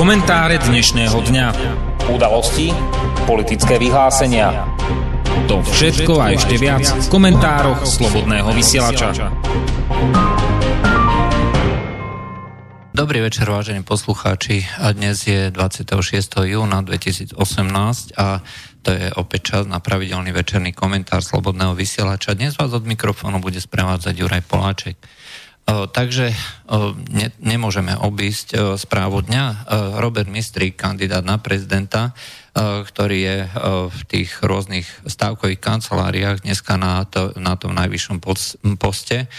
Komentáre dnešného dňa. Udalosti, politické vyhlásenia. To všetko a ešte viac v komentároch Slobodného vysielača. Dobrý večer, vážení poslucháči. A dnes je 26. júna 2018 a to je opäť čas na pravidelný večerný komentár Slobodného vysielača. Dnes vás od mikrofónu bude sprevádzať Juraj Poláček. Takže ne, nemôžeme obísť správu dňa. Robert Mistrík, kandidát na prezidenta, ktorý je v tých rôznych stávkových kanceláriách dneska na, to, na tom najvyššom poste,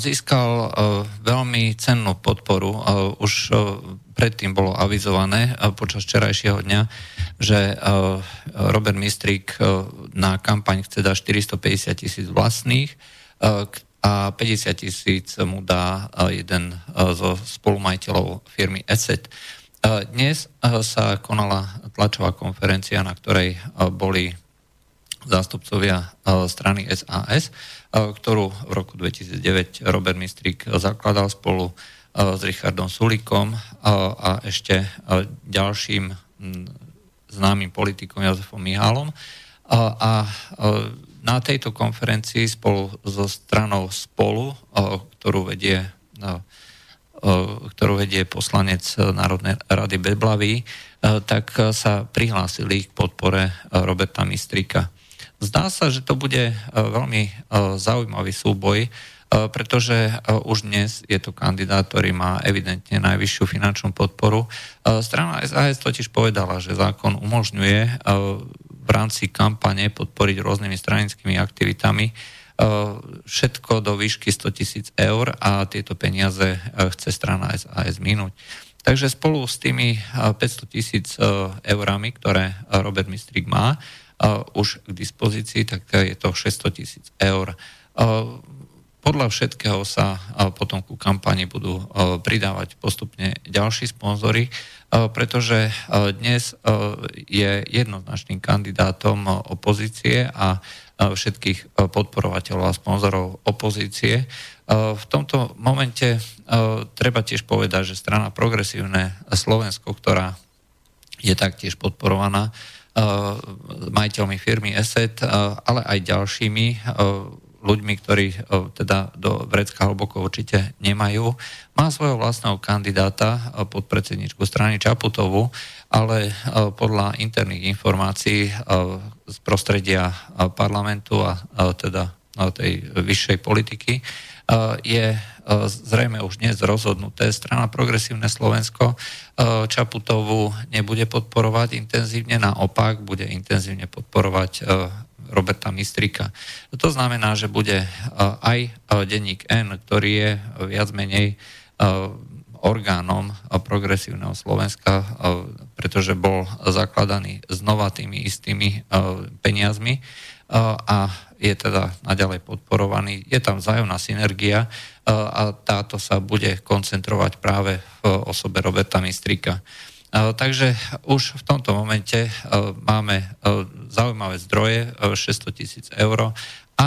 získal veľmi cennú podporu. Už predtým bolo avizované počas včerajšieho dňa, že Robert Mistrík na kampaň chce dať 450 tisíc vlastných, a 50 tisíc mu dá jeden zo spolumajiteľov firmy ESET. Dnes sa konala tlačová konferencia, na ktorej boli zástupcovia strany SAS, ktorú v roku 2009 Robert Mistrík zakladal spolu s Richardom Sulikom a ešte ďalším známym politikom Jozefom Mihálom. A na tejto konferencii spolu so stranou Spolu, ktorú vedie, ktorú vedie poslanec Národnej rady Beblavy, tak sa prihlásili k podpore Roberta Mistrika. Zdá sa, že to bude veľmi zaujímavý súboj, pretože už dnes je to kandidát, ktorý má evidentne najvyššiu finančnú podporu. Strana SAS totiž povedala, že zákon umožňuje v rámci kampane podporiť rôznymi stranickými aktivitami e, všetko do výšky 100 tisíc eur a tieto peniaze e, chce strana SAS minúť. Takže spolu s tými 500 e, tisíc eurami, ktoré Robert Mistrik má už k dispozícii, tak je to 600 tisíc eur. Podľa všetkého sa potom ku kampani budú pridávať postupne ďalší sponzory pretože dnes je jednoznačným kandidátom opozície a všetkých podporovateľov a sponzorov opozície. V tomto momente treba tiež povedať, že strana Progresívne Slovensko, ktorá je taktiež podporovaná majiteľmi firmy ESET, ale aj ďalšími ľuďmi, ktorí teda do vrecka hlboko určite nemajú. Má svojho vlastného kandidáta pod predsedničku strany Čaputovu, ale podľa interných informácií z prostredia parlamentu a teda tej vyššej politiky je zrejme už dnes rozhodnuté. Strana Progresívne Slovensko Čaputovu nebude podporovať intenzívne, naopak bude intenzívne podporovať Roberta Mistrika. To znamená, že bude e, aj e, denník N, ktorý je viac menej e, orgánom progresívneho Slovenska, pretože bol zakladaný znova tými istými peniazmi a je teda naďalej podporovaný. Je tam vzájomná synergia a táto sa bude koncentrovať práve v osobe Roberta Mistrika. Takže už v tomto momente máme zaujímavé zdroje, 600 tisíc eur a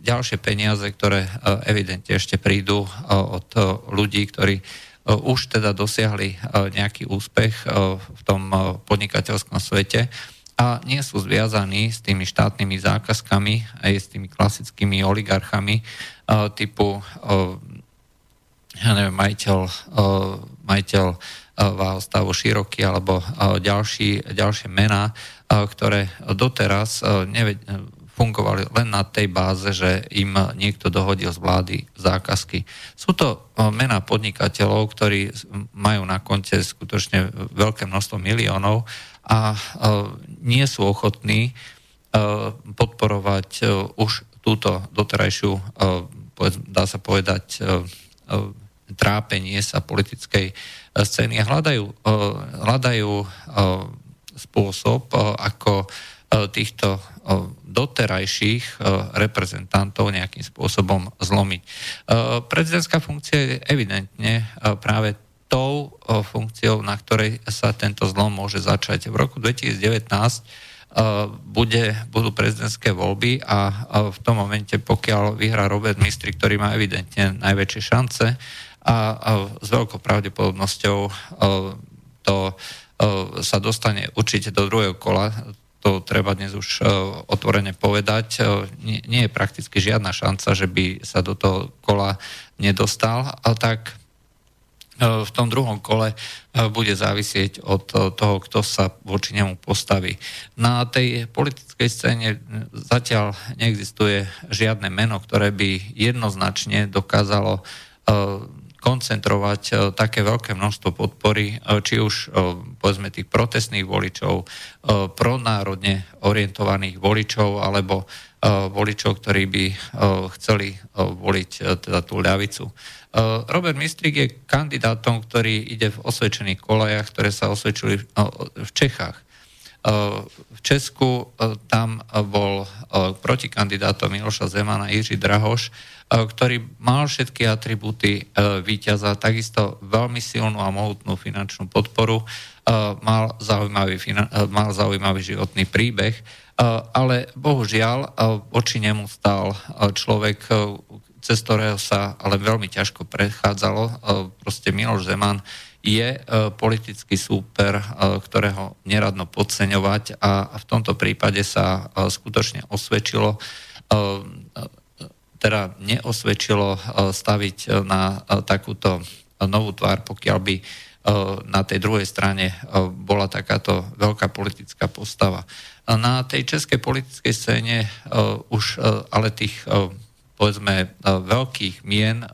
ďalšie peniaze, ktoré evidentne ešte prídu od ľudí, ktorí už teda dosiahli nejaký úspech v tom podnikateľskom svete a nie sú zviazaní s tými štátnymi zákazkami aj s tými klasickými oligarchami typu ja neviem, majiteľ, majiteľ stavu široký alebo ďalší, ďalšie mená, ktoré doteraz fungovali len na tej báze, že im niekto dohodil z vlády zákazky. Sú to mená podnikateľov, ktorí majú na konte skutočne veľké množstvo miliónov a nie sú ochotní podporovať už túto doterajšiu, dá sa povedať, trápenie sa politickej scény a hľadajú, hľadajú spôsob, ako týchto doterajších reprezentantov nejakým spôsobom zlomiť. Prezidentská funkcia je evidentne práve tou funkciou, na ktorej sa tento zlom môže začať. V roku 2019 bude, budú prezidentské voľby a v tom momente, pokiaľ vyhrá Robert Mistri, ktorý má evidentne najväčšie šance, a, a s veľkou pravdepodobnosťou to sa dostane určite do druhého kola, to treba dnes už otvorene povedať. Nie, nie je prakticky žiadna šanca, že by sa do toho kola nedostal, tak v tom druhom kole bude závisieť od toho, kto sa voči nemu postaví. Na tej politickej scéne zatiaľ neexistuje žiadne meno, ktoré by jednoznačne dokázalo koncentrovať také veľké množstvo podpory, či už povedzme tých protestných voličov, pronárodne orientovaných voličov, alebo voličov, ktorí by chceli voliť teda tú ľavicu. Robert Mistrik je kandidátom, ktorý ide v osvedčených kolejach, ktoré sa osvedčili v Čechách. V Česku tam bol protikandidátom Miloša Zemana Jiří Drahoš, ktorý mal všetky atribúty víťaza, takisto veľmi silnú a mohutnú finančnú podporu, mal zaujímavý, mal zaujímavý životný príbeh, ale bohužiaľ oči nemu stal človek, cez ktorého sa ale veľmi ťažko prechádzalo. Proste Miloš Zeman je e, politický súper, e, ktorého neradno podceňovať a v tomto prípade sa skutočne osvedčilo teda neosvedčilo staviť na takúto novú tvár, pokiaľ by na tej druhej strane bola takáto veľká politická postava. Na tej českej politickej scéne už ale tých povedzme e, veľkých mien,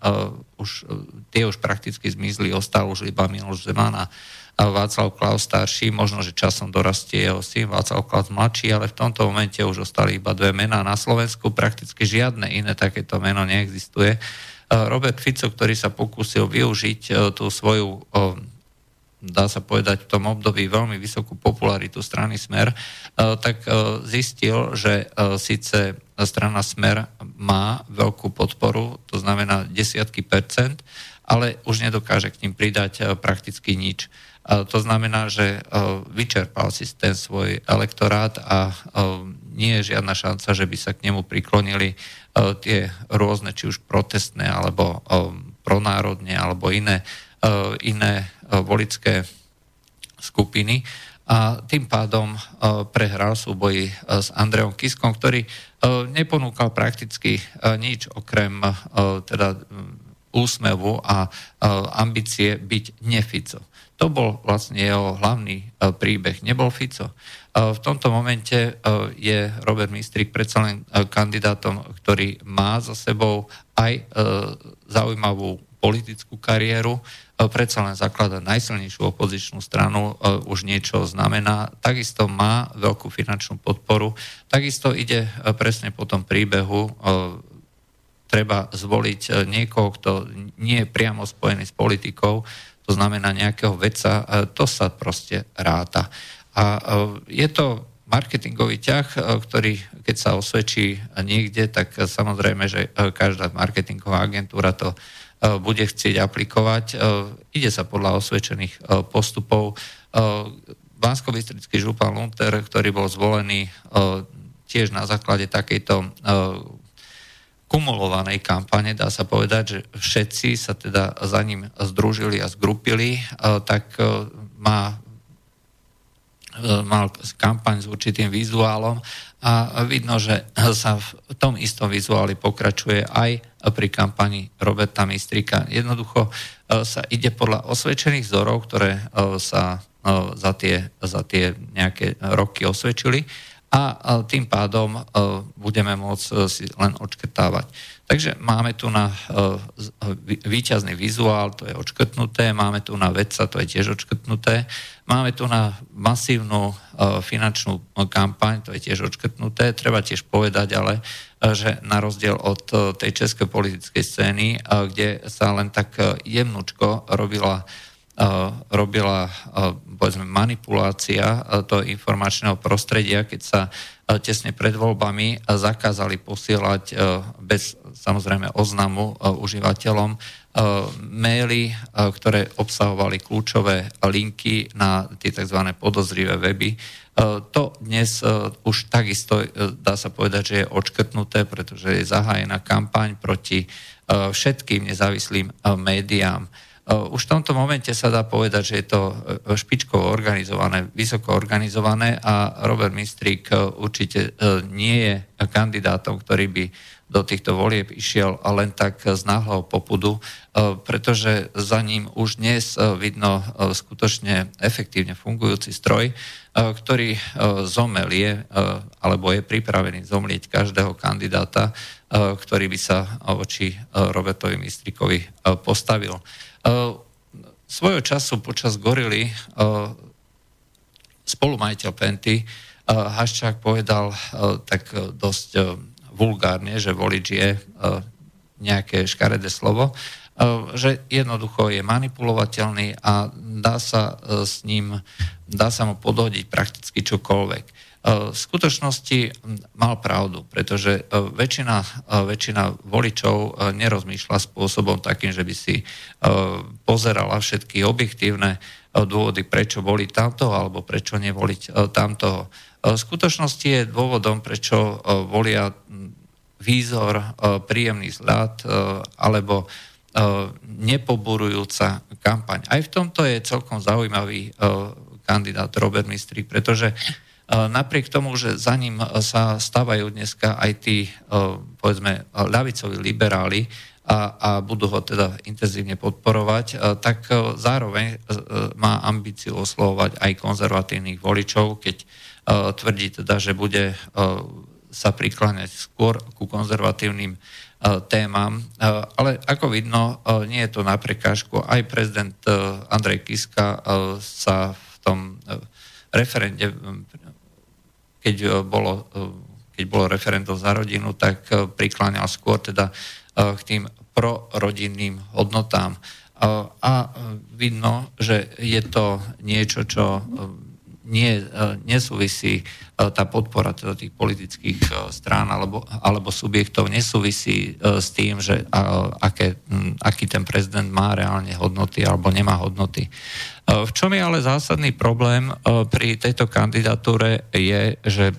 už, uh, tie už prakticky zmizli, ostal už iba Miloš Zeman a Václav Klaus starší, možno, že časom dorastie jeho syn Václav Klaus mladší, ale v tomto momente už ostali iba dve mená. Na Slovensku prakticky žiadne iné takéto meno neexistuje. Robert Fico, ktorý sa pokúsil využiť tú svoju dá sa povedať, v tom období veľmi vysokú popularitu strany Smer, tak zistil, že síce strana Smer má veľkú podporu, to znamená desiatky percent, ale už nedokáže k ním pridať prakticky nič. To znamená, že vyčerpal si ten svoj elektorát a nie je žiadna šanca, že by sa k nemu priklonili tie rôzne, či už protestné, alebo pronárodne, alebo iné, iné volické skupiny a tým pádom prehral súboji s Andreom Kiskom, ktorý neponúkal prakticky nič okrem teda úsmevu a ambície byť nefico. To bol vlastne jeho hlavný príbeh. Nebol Fico. V tomto momente je Robert Mistrik predsa len kandidátom, ktorý má za sebou aj zaujímavú politickú kariéru, E, predsa len zaklada najsilnejšiu opozičnú stranu, e, už niečo znamená, takisto má veľkú finančnú podporu, takisto ide e, presne po tom príbehu, treba zvoliť niekoho, kto nie je priamo spojený s politikou, to znamená nejakého veca, to sa proste ráta. A je to marketingový ťah, ktorý keď sa osvedčí niekde, tak samozrejme, že každá marketingová agentúra to bude chcieť aplikovať. E, ide sa podľa osvedčených e, postupov. bansko župan Lunter, ktorý bol zvolený tiež na základe takejto kumulovanej kampane, dá sa povedať, že všetci sa teda za ním združili a zgrupili, tak má mal kampaň s určitým vizuálom a vidno, že sa v tom istom vizuáli pokračuje aj pri kampani Roberta Mistrika. Jednoducho e, sa ide podľa osvedčených vzorov, ktoré e, sa e, za tie, za tie nejaké roky osvedčili a tým pádom budeme môcť si len odškrtávať. Takže máme tu na výťazný vizuál, to je odškrtnuté, máme tu na vedca, to je tiež odškrtnuté, máme tu na masívnu finančnú kampaň, to je tiež odškrtnuté. Treba tiež povedať ale, že na rozdiel od tej českej politickej scény, kde sa len tak jemnučko robila robila povedzme, manipulácia toho informačného prostredia, keď sa tesne pred voľbami zakázali posielať bez samozrejme oznamu užívateľom maily, ktoré obsahovali kľúčové linky na tie tzv. podozrivé weby. To dnes už takisto dá sa povedať, že je odškrtnuté, pretože je zahájená kampaň proti všetkým nezávislým médiám. už v tomto momente sa dá povedať, že je to špičkovo organizované, vysoko organizované a Robert Mistrík určite nie je kandidátom, ktorý by do týchto volieb išiel len tak z náhľou popudu, pretože za ním už dnes vidno skutočne efektívne fungujúci stroj, ktorý zomelie alebo je pripravený zomlieť každého kandidáta, ktorý by sa voči Robertovi Mistrikovi postavil. Svojho času počas gorily spolumajiteľ Penty Haščák povedal tak dosť vulgárne, že volič je e, nejaké škaredé slovo, e, že jednoducho je manipulovateľný a dá sa e, s ním, dá sa mu podhodiť prakticky čokoľvek. V skutočnosti mal pravdu, pretože väčšina, väčšina voličov nerozmýšľa spôsobom takým, že by si pozerala všetky objektívne dôvody, prečo voliť tamto alebo prečo nevoliť tamto. V skutočnosti je dôvodom, prečo volia výzor, e, príjemný zľad e, alebo e, nepoburujúca kampaň. Aj v tomto je celkom zaujímavý kandidát Robert Mistrík, pretože napriek tomu, že za ním sa stávajú dneska aj tí, povedzme, ľavicoví liberáli, a, a budú ho teda intenzívne podporovať, tak zároveň má ambíciu oslovovať aj konzervatívnych voličov, keď tvrdí teda, že bude sa prikláňať skôr ku konzervatívnym e, témam. E, ale ako vidno, e, nie je to na prekážku. Aj prezident Andrej Kiska sa v tom referende, keď bolo, keď bolo referendum za rodinu, tak prikláňal skôr teda k tým prorodinným hodnotám. A vidno, že je to niečo, čo nie, nesúvisí E, tá podpora teda tých politických e, strán alebo, alebo subjektov nesúvisí e, s tým, že aké, aký ten prezident má reálne hodnoty alebo nemá hodnoty. V čom je ale zásadný problém pri tejto kandidatúre je, že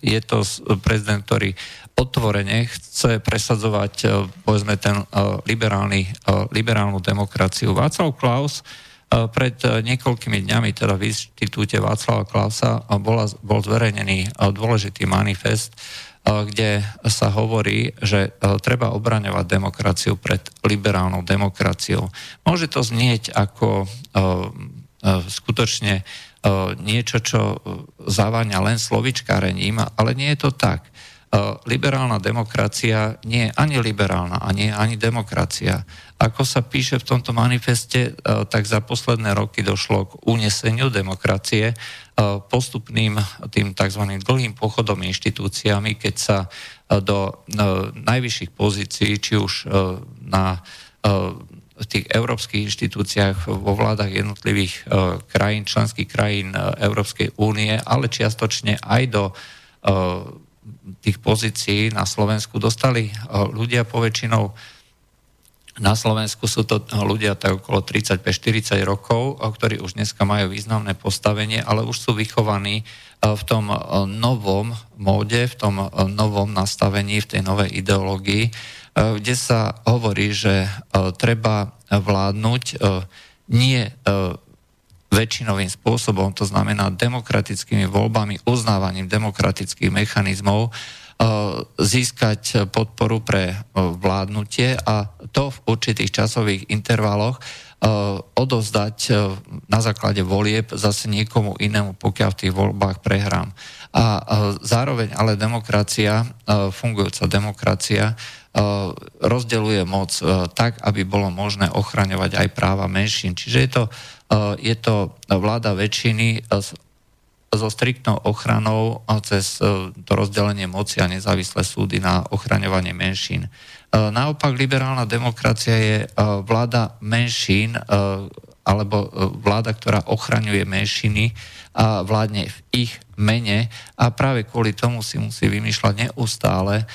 je to prezident, ktorý otvorene chce presadzovať povedzme ten liberálny, liberálnu demokraciu. Václav Klaus pred e, niekoľkými dňami, teda v inštitúte Václava Klausa, bola, bol zverejnený e, dôležitý manifest, e, kde sa hovorí, že treba obraňovať demokraciu pred liberálnou demokraciou. Môže to znieť ako skutočne niečo, čo zaváňa len slovičkárením, ale nie je to tak. Liberálna demokracia nie je ani liberálna a ani demokracia. Ako sa píše v tomto manifeste, e, tak za posledné roky došlo k uneseniu demokracie e, postupným tým tzv. dlhým pochodom inštitúciami, keď sa e, do najvyšších pozícií, či už na v tých európskych inštitúciách vo vládach jednotlivých krajín, členských krajín Európskej únie, ale čiastočne aj do tých pozícií na Slovensku dostali ľudia poväčšinou. Na Slovensku sú to ľudia tak okolo 35-40 rokov, ktorí už dneska majú významné postavenie, ale už sú vychovaní v tom novom móde, v tom novom nastavení, v tej novej ideológii, kde sa hovorí, že treba vládnuť nie väčšinovým spôsobom, to znamená demokratickými voľbami, uznávaním demokratických mechanizmov, E, získať podporu pre e, vládnutie a to v určitých časových intervaloch e, odozdať na základe volieb zase niekomu inému, pokiaľ v tých voľbách prehrám. A zároveň ale demokracia, fungujúca demokracia, rozdeluje moc tak, aby bolo možné ochraňovať aj práva menšín. Čiže je to, je to vláda väčšiny so striktnou ochranou cez e, to rozdelenie moci a nezávislé súdy na ochraňovanie menšín. E, naopak liberálna demokracia je e, vláda menšín alebo vláda, ktorá ochraňuje menšiny a vládne v ich mene a práve kvôli tomu si musí vymýšľať neustále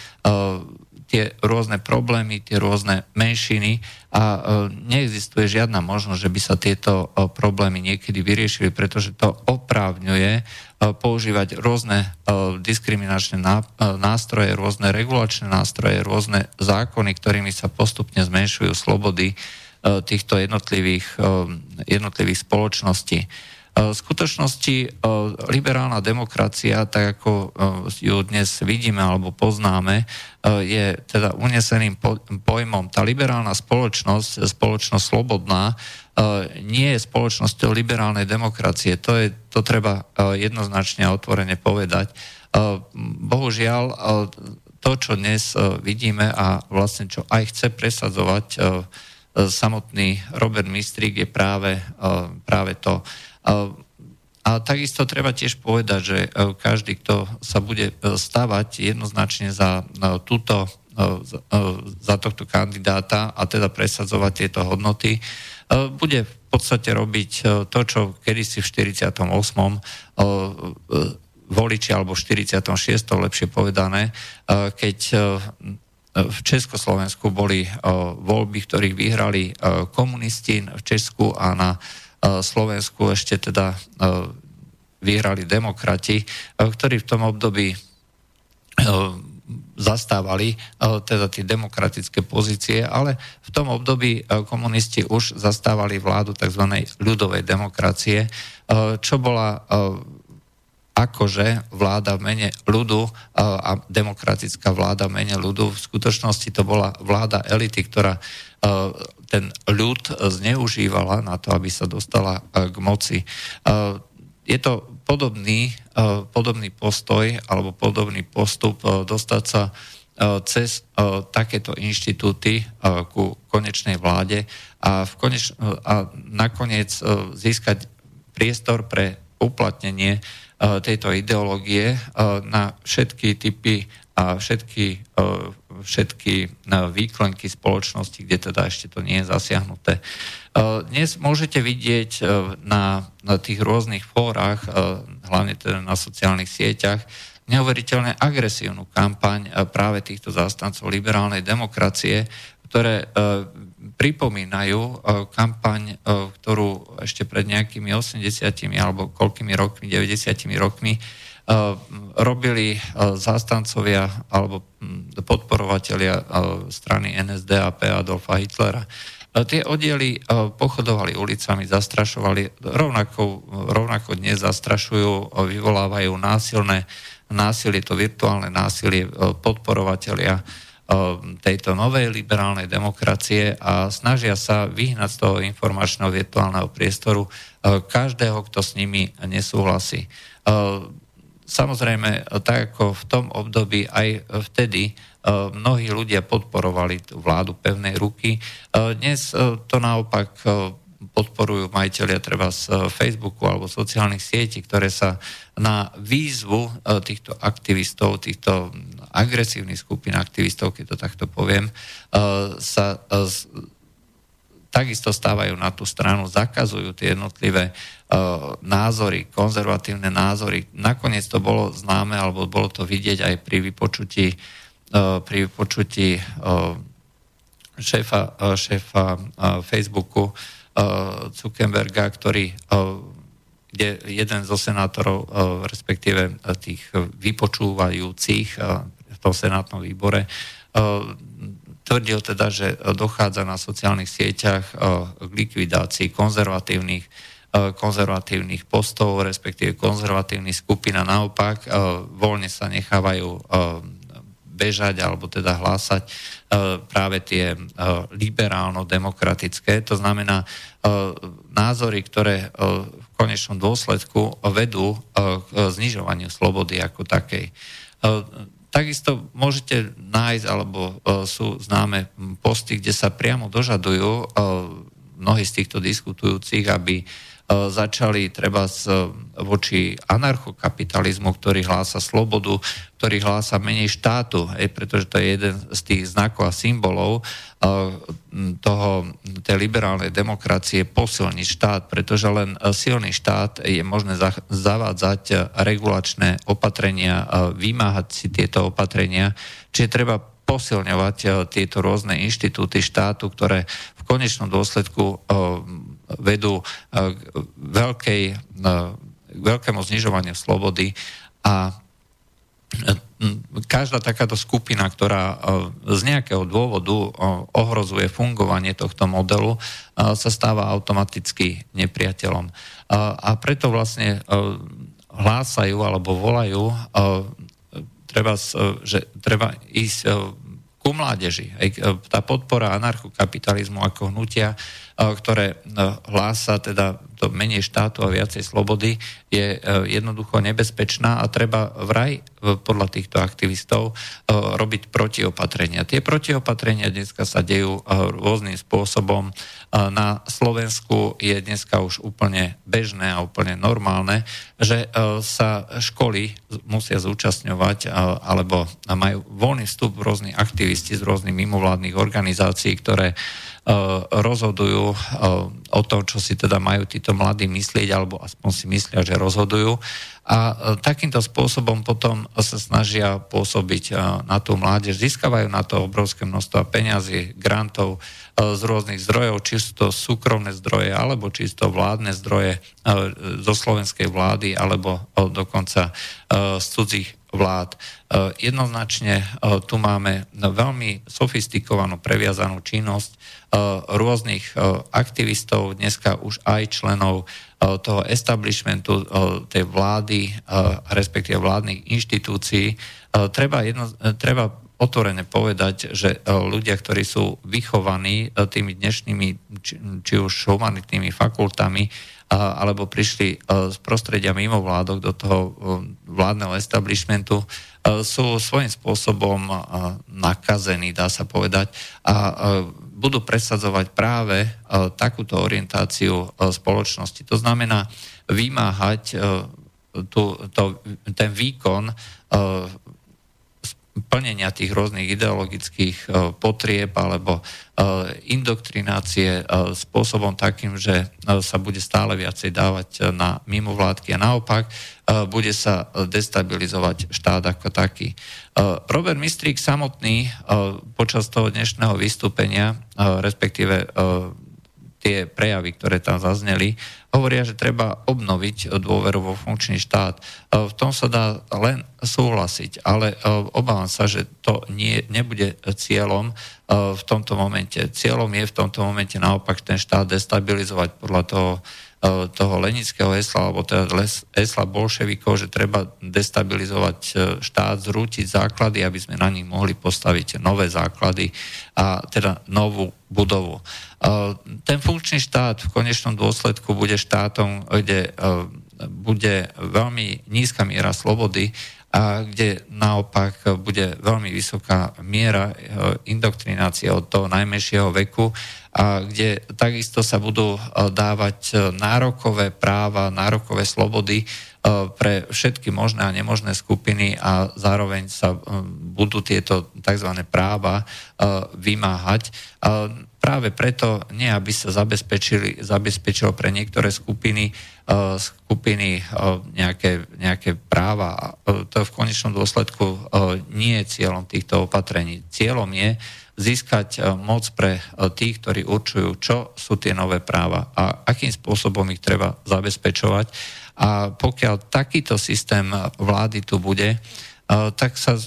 tie rôzne problémy, tie rôzne menšiny a e, neexistuje žiadna možnosť, že by sa tieto e, problémy niekedy vyriešili, pretože to oprávňuje e, používať rôzne diskriminačné nástroje, rôzne regulačné nástroje, rôzne zákony, ktorými sa postupne zmenšujú slobody týchto jednotlivých, jednotlivých spoločností. V skutočnosti liberálna demokracia, tak ako ju dnes vidíme alebo poznáme, je teda uneseným pojmom. Tá liberálna spoločnosť, spoločnosť slobodná, nie je spoločnosťou liberálnej demokracie. To, je, to treba jednoznačne a otvorene povedať. Bohužiaľ, to, čo dnes vidíme a vlastne čo aj chce presadzovať samotný Robert Mistrík, je práve, práve to. A takisto treba tiež povedať, že e, každý, kto sa bude e, stavať jednoznačne za e, túto za tohto kandidáta a teda presadzovať tieto hodnoty, bude v podstate robiť to, čo kedysi v 48. voliči alebo v 46. lepšie povedané, keď v Československu boli voľby, ktorých vyhrali komunisti v Česku a na Slovensku ešte teda vyhrali demokrati, ktorí v tom období zastávali teda tie demokratické pozície, ale v tom období komunisti už zastávali vládu tzv. ľudovej demokracie, čo bola akože vláda v mene ľudu a demokratická vláda v mene ľudu. V skutočnosti to bola vláda elity, ktorá ten ľud zneužívala na to, aby sa dostala k moci. Je to podobný, podobný postoj alebo podobný postup dostať sa cez takéto inštitúty ku konečnej vláde a, v koneč- a nakoniec získať priestor pre uplatnenie Eh, tejto ideológie eh, na všetky typy a všetky, eh, všetky výklenky spoločnosti, kde teda ešte to nie je zasiahnuté. Dnes môžete vidieť na, na tých rôznych fórach, hlavne teda na sociálnych sieťach, neuveriteľne agresívnu kampaň práve týchto zástancov liberálnej demokracie, ktoré pripomínajú e, kampaň, e, ktorú ešte pred nejakými 80 alebo koľkými rokmi, 90 rokmi e, robili zástancovia alebo podporovatelia strany NSDAP Adolfa Hitlera. Tie oddiely pochodovali ulicami, zastrašovali, rovnako, rovnako dnes zastrašujú, vyvolávajú násilné násilie, to virtuálne násilie podporovatelia tejto novej liberálnej demokracie a snažia sa vyhnať z toho informačného virtuálneho priestoru uh, každého, kto s nimi nesúhlasí. Uh, samozrejme, tak ako v tom období aj vtedy uh, mnohí ľudia podporovali tú vládu pevnej ruky. Dnes to naopak podporujú majiteľia treba z Facebooku alebo sociálnych sietí, ktoré sa na výzvu týchto aktivistov, týchto agresívnych skupín aktivistov, keď to takto poviem, uh, sa uh, takisto stávajú na tú stranu, zakazujú tie jednotlivé uh, názory, konzervatívne názory. Nakoniec to bolo známe, alebo bolo to vidieť aj pri vypočutí, pri vypočutí šéfa, šéfa Facebooku Zuckerberga, ktorý kde jeden zo senátorov, respektíve tých vypočúvajúcich tom senátnom výbore, tvrdil teda, že dochádza na sociálnych sieťach k likvidácii konzervatívnych, konzervatívnych postov, respektíve konzervatívnych skupín a naopak voľne sa nechávajú bežať alebo teda hlásať práve tie liberálno-demokratické. To znamená názory, ktoré v konečnom dôsledku vedú k znižovaniu slobody ako takej. Takisto môžete nájsť, alebo sú známe posty, kde sa priamo dožadujú mnohí z týchto diskutujúcich, aby uh, začali treba z, voči anarchokapitalizmu, ktorý hlása slobodu, ktorý hlása menej štátu, aj pretože to je jeden z tých znakov a symbolov toho, tej liberálnej demokracie posilniť štát, pretože len silný štát je možné zavádzať regulačné opatrenia, vymáhať si tieto opatrenia, čiže treba posilňovať tieto rôzne inštitúty štátu, ktoré v konečnom dôsledku vedú k veľkej, veľkému znižovaniu slobody a každá takáto skupina, ktorá z nejakého dôvodu ohrozuje fungovanie tohto modelu, sa stáva automaticky nepriateľom. A preto vlastne hlásajú alebo volajú, treba, že treba ísť ku mládeži. Tá podpora anarchokapitalizmu ako hnutia, ktoré hlása teda to menej štátu a viacej slobody, je jednoducho nebezpečná a treba vraj podľa týchto aktivistov robiť protiopatrenia. Tie protiopatrenia dneska sa dejú rôznym spôsobom. Na Slovensku je dneska už úplne bežné a úplne normálne, že sa školy musia zúčastňovať alebo majú voľný vstup rôzni aktivisti z rôznych mimovládnych organizácií, ktoré rozhodujú o tom, čo si teda majú títo mladí myslieť, alebo aspoň si myslia, že rozhodujú. A takýmto spôsobom potom sa snažia pôsobiť na tú mládež. Získavajú na to obrovské množstvo peňazí, grantov z rôznych zdrojov, či sú to súkromné zdroje, alebo čisto vládne zdroje zo slovenskej vlády, alebo dokonca z cudzích vlád. Jednoznačne tu máme veľmi sofistikovanú previazanú činnosť Eh, rôznych aktivistov, dneska už aj členov toho establishmentu, tej vlády, respektíve vládnych inštitúcií. Treba, jedno, treba otvorene povedať, že ľudia, ktorí sú vychovaní tými dnešnými, či, či už humanitnými fakultami, alebo prišli z prostredia mimo vládok do toho vládneho establishmentu, sú svojím spôsobom nakazení, dá sa povedať, a budú presadzovať práve takúto orientáciu spoločnosti. To znamená vymáhať tú, to, ten výkon plnenia tých rôznych ideologických e, potrieb alebo e, indoktrinácie e, spôsobom takým, že sa bude stále viacej dávať na mimovládky a naopak bude sa destabilizovať štát ako taký. Robert Mistrík samotný počas toho dnešného vystúpenia, respektíve tie prejavy, ktoré tam zazneli, hovoria, že treba obnoviť dôveru vo funkčný štát. E, v tom sa dá len súhlasiť, ale e, obávam sa, že to nie, nebude cieľom v tomto momente. Cieľom je v tomto momente naopak ten štát destabilizovať podľa toho, toho lenického hesla, alebo teda hesla bolševikov, že treba destabilizovať štát, zrútiť základy, aby sme na nich mohli postaviť nové základy a teda novú budovu. Ten funkčný štát v konečnom dôsledku bude štátom, kde bude veľmi nízka miera slobody a kde naopak bude veľmi vysoká miera indoktrinácie od toho najmenšieho veku kde takisto sa budú dávať nárokové práva, nárokové slobody pre všetky možné a nemožné skupiny a zároveň sa budú tieto tzv. práva vymáhať práve preto nie, aby sa zabezpečilo pre niektoré skupiny, skupiny nejaké, nejaké práva. To v konečnom dôsledku nie je cieľom týchto opatrení. Cieľom je získať uh, moc pre uh, tých, ktorí určujú, čo sú tie nové práva a akým spôsobom ich treba zabezpečovať. A pokiaľ takýto systém vlády tu bude, tak sa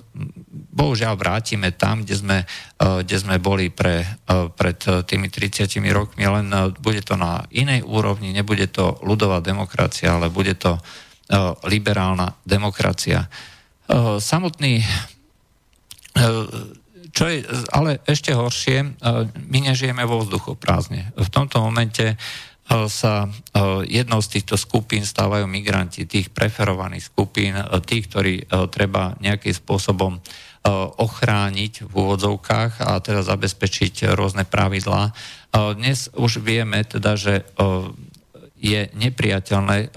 bohužiaľ vrátime tam, kde sme, kde sme boli pre, pred tými 30 rokmi, len bude to na inej úrovni, nebude to ľudová demokracia, ale bude to liberálna demokracia. Samotný čo je ale ešte horšie, my nežijeme vo vzduchu prázdne. V tomto momente sa e, jednou z týchto skupín stávajú migranti, tých preferovaných skupín, e, tých, ktorí e, treba nejakým spôsobom ochrániť v úvodzovkách a teda zabezpečiť rôzne pravidlá. Dnes už vieme teda, že je nepriateľné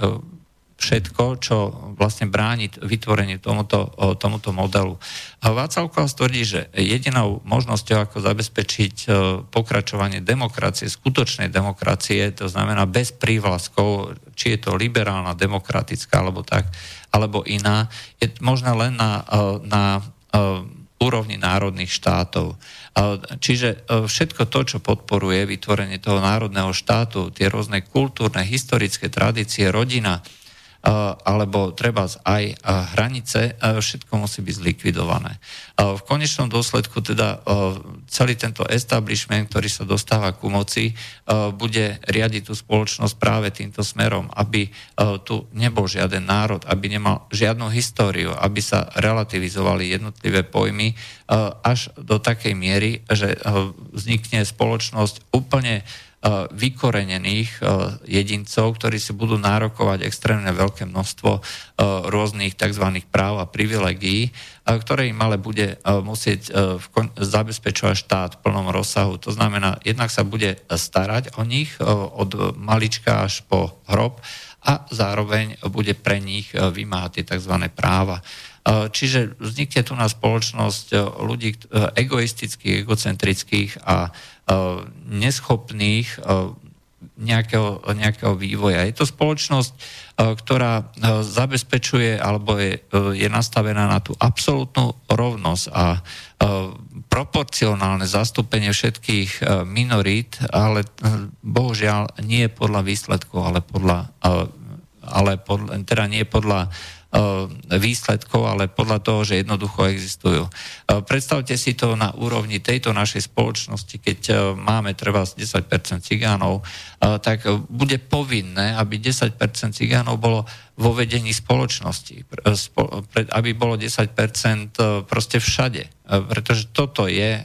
všetko, čo vlastne bráni vytvoreniu tomuto, tomuto modelu. Václav Klaus tvrdí, že jedinou možnosťou, ako zabezpečiť e, pokračovanie demokracie, skutočnej demokracie, to znamená bez prívlaskov, či je to liberálna, demokratická, alebo tak, alebo iná, je možná len na, e, na e, úrovni národných štátov. Čiže všetko to, čo podporuje vytvorenie toho národného štátu, tie rôzne kultúrne, historické tradície, rodina, alebo treba aj hranice, všetko musí byť zlikvidované. V konečnom dôsledku teda celý tento establishment, ktorý sa dostáva ku moci, bude riadiť tú spoločnosť práve týmto smerom, aby tu nebol žiaden národ, aby nemal žiadnu históriu, aby sa relativizovali jednotlivé pojmy až do takej miery, že vznikne spoločnosť úplne Eh, vykorenených eh, jedincov, ktorí si budú nárokovať extrémne veľké množstvo eh, rôznych tzv. práv a privilegií, ktoré im ale bude musieť zabezpečovať štát v plnom rozsahu. To znamená, jednak sa bude starať o nich od malička až po hrob a zároveň bude pre nich vymáhať tie tzv. práva. Čiže vznikne tu na spoločnosť ľudí egoistických, egocentrických a neschopných nejakého, nejakého vývoja. Je to spoločnosť, ktorá zabezpečuje alebo je, je nastavená na tú absolútnu rovnosť a proporcionálne zastúpenie všetkých minorít, ale bohužiaľ nie podľa výsledkov, ale podľa, ale podľa teda nie podľa E, výsledkov, ale podľa toho, že jednoducho existujú. E, predstavte si to na úrovni tejto našej spoločnosti, keď e, máme treba 10% cigánov, tak bude povinné, aby 10% cigánov bolo vo vedení spoločnosti, aby bolo 10% proste všade. Pretože toto je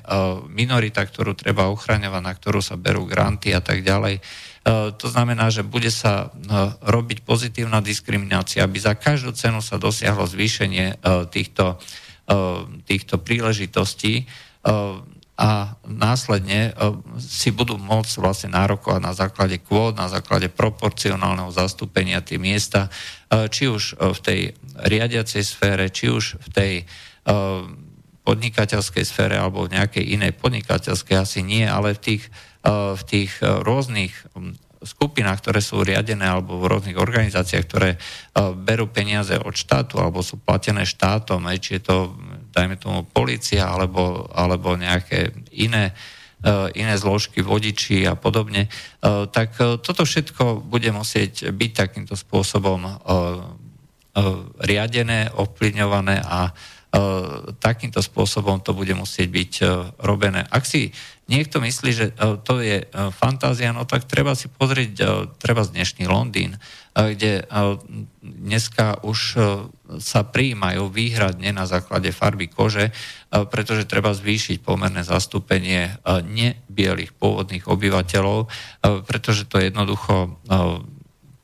minorita, ktorú treba ochraňovať, na ktorú sa berú granty a tak ďalej to znamená, že bude sa e, robiť pozitívna diskriminácia, aby za každú cenu sa dosiahlo zvýšenie e, týchto, týchto príležitostí. A následne si budú môcť vlastne nárokovať na základe kvót, na základe proporcionálneho zastúpenia tie miesta, či už v tej riadiacej sfére, či už v tej podnikateľskej sfére alebo v nejakej inej podnikateľskej asi nie, ale v tých v tých e, rôznych skupinách, ktoré sú riadené alebo v rôznych organizáciách, ktoré e, berú peniaze od štátu alebo sú platené štátom, či je to, dajme tomu, policia alebo, alebo nejaké iné, e, iné zložky, vodiči a podobne, tak toto všetko bude musieť byť takýmto spôsobom riadené, ovplyvňované a takýmto spôsobom to bude musieť byť robené. Ak si niekto myslí, že e, to je e, fantázia, no tak treba si pozrieť e, treba z dnešný Londýn, kde dneska už sa prijímajú výhradne na základe farby kože, pretože treba zvýšiť pomerné zastúpenie nebielých pôvodných obyvateľov, pretože to jednoducho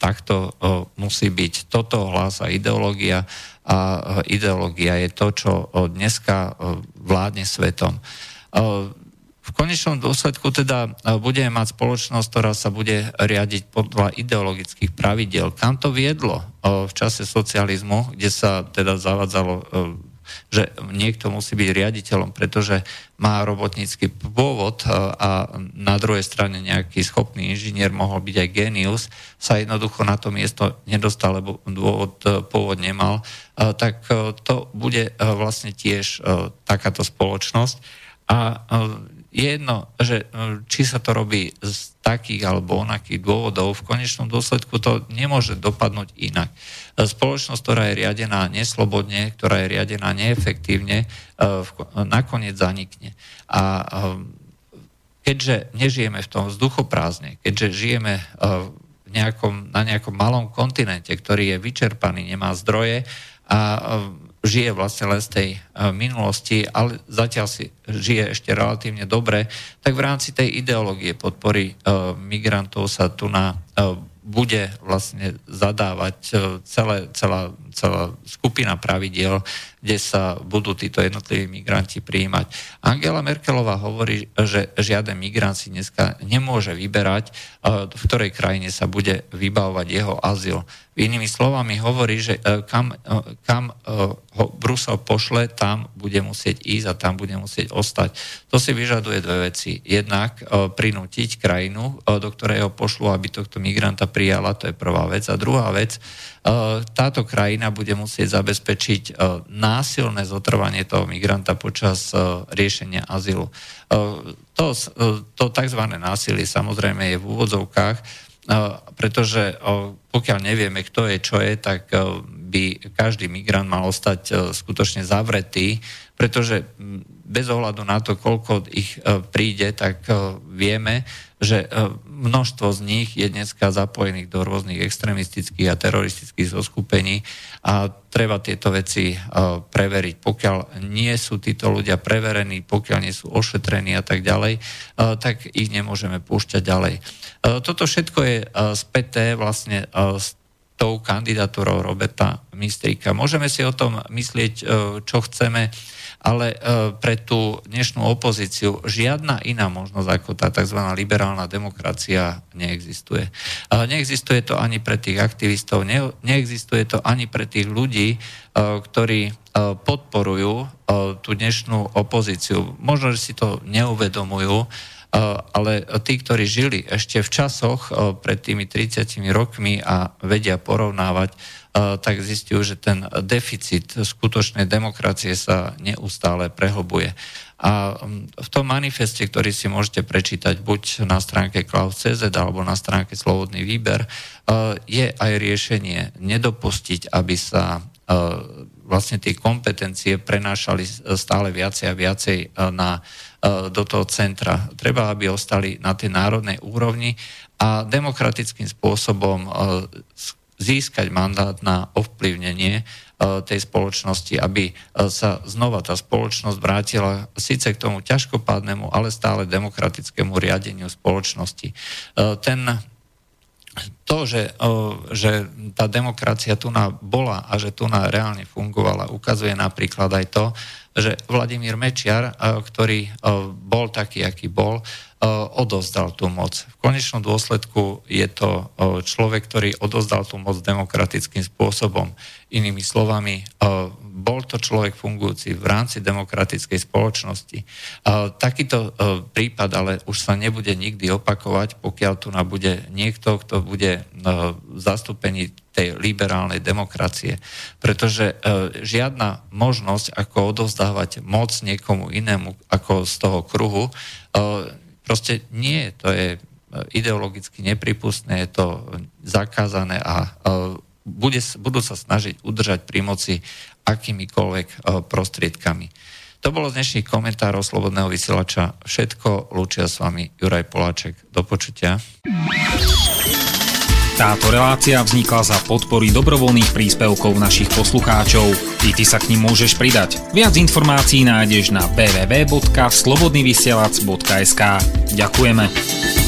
takto musí byť. Toto hlása ideológia a ideológia je to, čo dneska vládne svetom v konečnom dôsledku teda e, budeme mať spoločnosť, ktorá sa bude riadiť podľa ideologických pravidel. Kam to viedlo e, v čase socializmu, kde sa teda zavadzalo, e, že niekto musí byť riaditeľom, pretože má robotnícky pôvod a na druhej strane nejaký schopný inžinier mohol byť aj genius, sa jednoducho na to miesto nedostal, lebo dôvod pôvod nemal, tak to bude vlastne tiež takáto spoločnosť. A je jedno, že e, či sa to robí z takých alebo onakých dôvodov, v konečnom dôsledku to nemôže dopadnúť inak. E, spoločnosť, ktorá je riadená neslobodne, ktorá je riadená neefektívne, e, nakoniec zanikne. A keďže nežijeme v tom vzduchoprázdne, keďže žijeme v nejakom, na nejakom malom kontinente, ktorý je vyčerpaný, nemá zdroje a žije vlastne len z tej e, minulosti, ale zatiaľ si žije ešte relatívne dobre, tak v rámci tej ideológie podpory e, migrantov sa tu na e, bude vlastne zadávať celé, celá, celá skupina pravidiel, kde sa budú títo jednotliví migranti prijímať. Angela Merkelová hovorí, že žiaden migrant si dneska nemôže vyberať, v ktorej krajine sa bude vybavovať jeho azyl. Inými slovami hovorí, že e, kam, e, kam e, ho Brusel pošle, tam bude musieť ísť a tam bude musieť ostať. To si vyžaduje dve veci. Jednak prinútiť krajinu, do ktorej ho pošlu, aby tohto migranta prijala, to je prvá vec. A druhá vec, táto krajina bude musieť zabezpečiť násilné zotrvanie toho migranta počas riešenia azylu. To, to tzv. násilie samozrejme je v úvodzovkách, pretože pokiaľ nevieme, kto je, čo je, tak by každý migrant mal ostať skutočne zavretý, pretože bez ohľadu na to, koľko ich príde, tak vieme, že množstvo z nich je dneska zapojených do rôznych extremistických a teroristických zoskupení a treba tieto veci preveriť. Pokiaľ nie sú títo ľudia preverení, pokiaľ nie sú ošetrení a tak ďalej, tak ich nemôžeme púšťať ďalej. Toto všetko je späté vlastne s tou kandidatúrou Roberta Mistrika. Môžeme si o tom myslieť, čo chceme, ale e, pre tú dnešnú opozíciu žiadna iná možnosť ako tá tzv. liberálna demokracia neexistuje. Neexistuje to ani pre tých aktivistov, ne, neexistuje to ani pre tých ľudí, e, ktorí e, podporujú tú dnešnú opozíciu. Možno, že si to neuvedomujú, ale tí, ktorí žili ešte v časoch pred tými 30 rokmi a vedia porovnávať tak zistujú, že ten deficit skutočnej demokracie sa neustále prehlbuje. A v tom manifeste, ktorý si môžete prečítať buď na stránke Klaus.cz alebo na stránke Slobodný výber, je aj riešenie nedopustiť, aby sa vlastne tie kompetencie prenášali stále viacej a viacej na, do toho centra. Treba, aby ostali na tej národnej úrovni a demokratickým spôsobom získať mandát na ovplyvnenie e, tej spoločnosti, aby e, sa znova tá spoločnosť vrátila síce k tomu ťažkopádnemu, ale stále demokratickému riadeniu spoločnosti. E, ten to, že, že tá demokracia tu bola a že tu reálne fungovala, ukazuje napríklad aj to, že Vladimír Mečiar, ktorý bol taký, aký bol, odozdal tú moc. V konečnom dôsledku je to človek, ktorý odozdal tú moc demokratickým spôsobom. Inými slovami, bol to človek fungujúci v rámci demokratickej spoločnosti. Takýto prípad ale už sa nebude nikdy opakovať, pokiaľ tu bude niekto, kto bude v zastúpení tej liberálnej demokracie. Pretože žiadna možnosť, ako odovzdávať moc niekomu inému ako z toho kruhu, Proste nie, to je e, ideologicky nepripustné, je to zakázané a e, bude, budú sa snažiť udržať pri moci akýmikoľvek e, prostriedkami. To bolo z dnešných komentárov Slobodného vysielača všetko. Lúčia s vami Juraj Poláček. Do počutia. Táto relácia vznikla za podpory dobrovoľných príspevkov našich poslucháčov. I ty sa k ním môžeš pridať. Viac informácií nájdeš na www.slobodnyvysielac.sk Ďakujeme.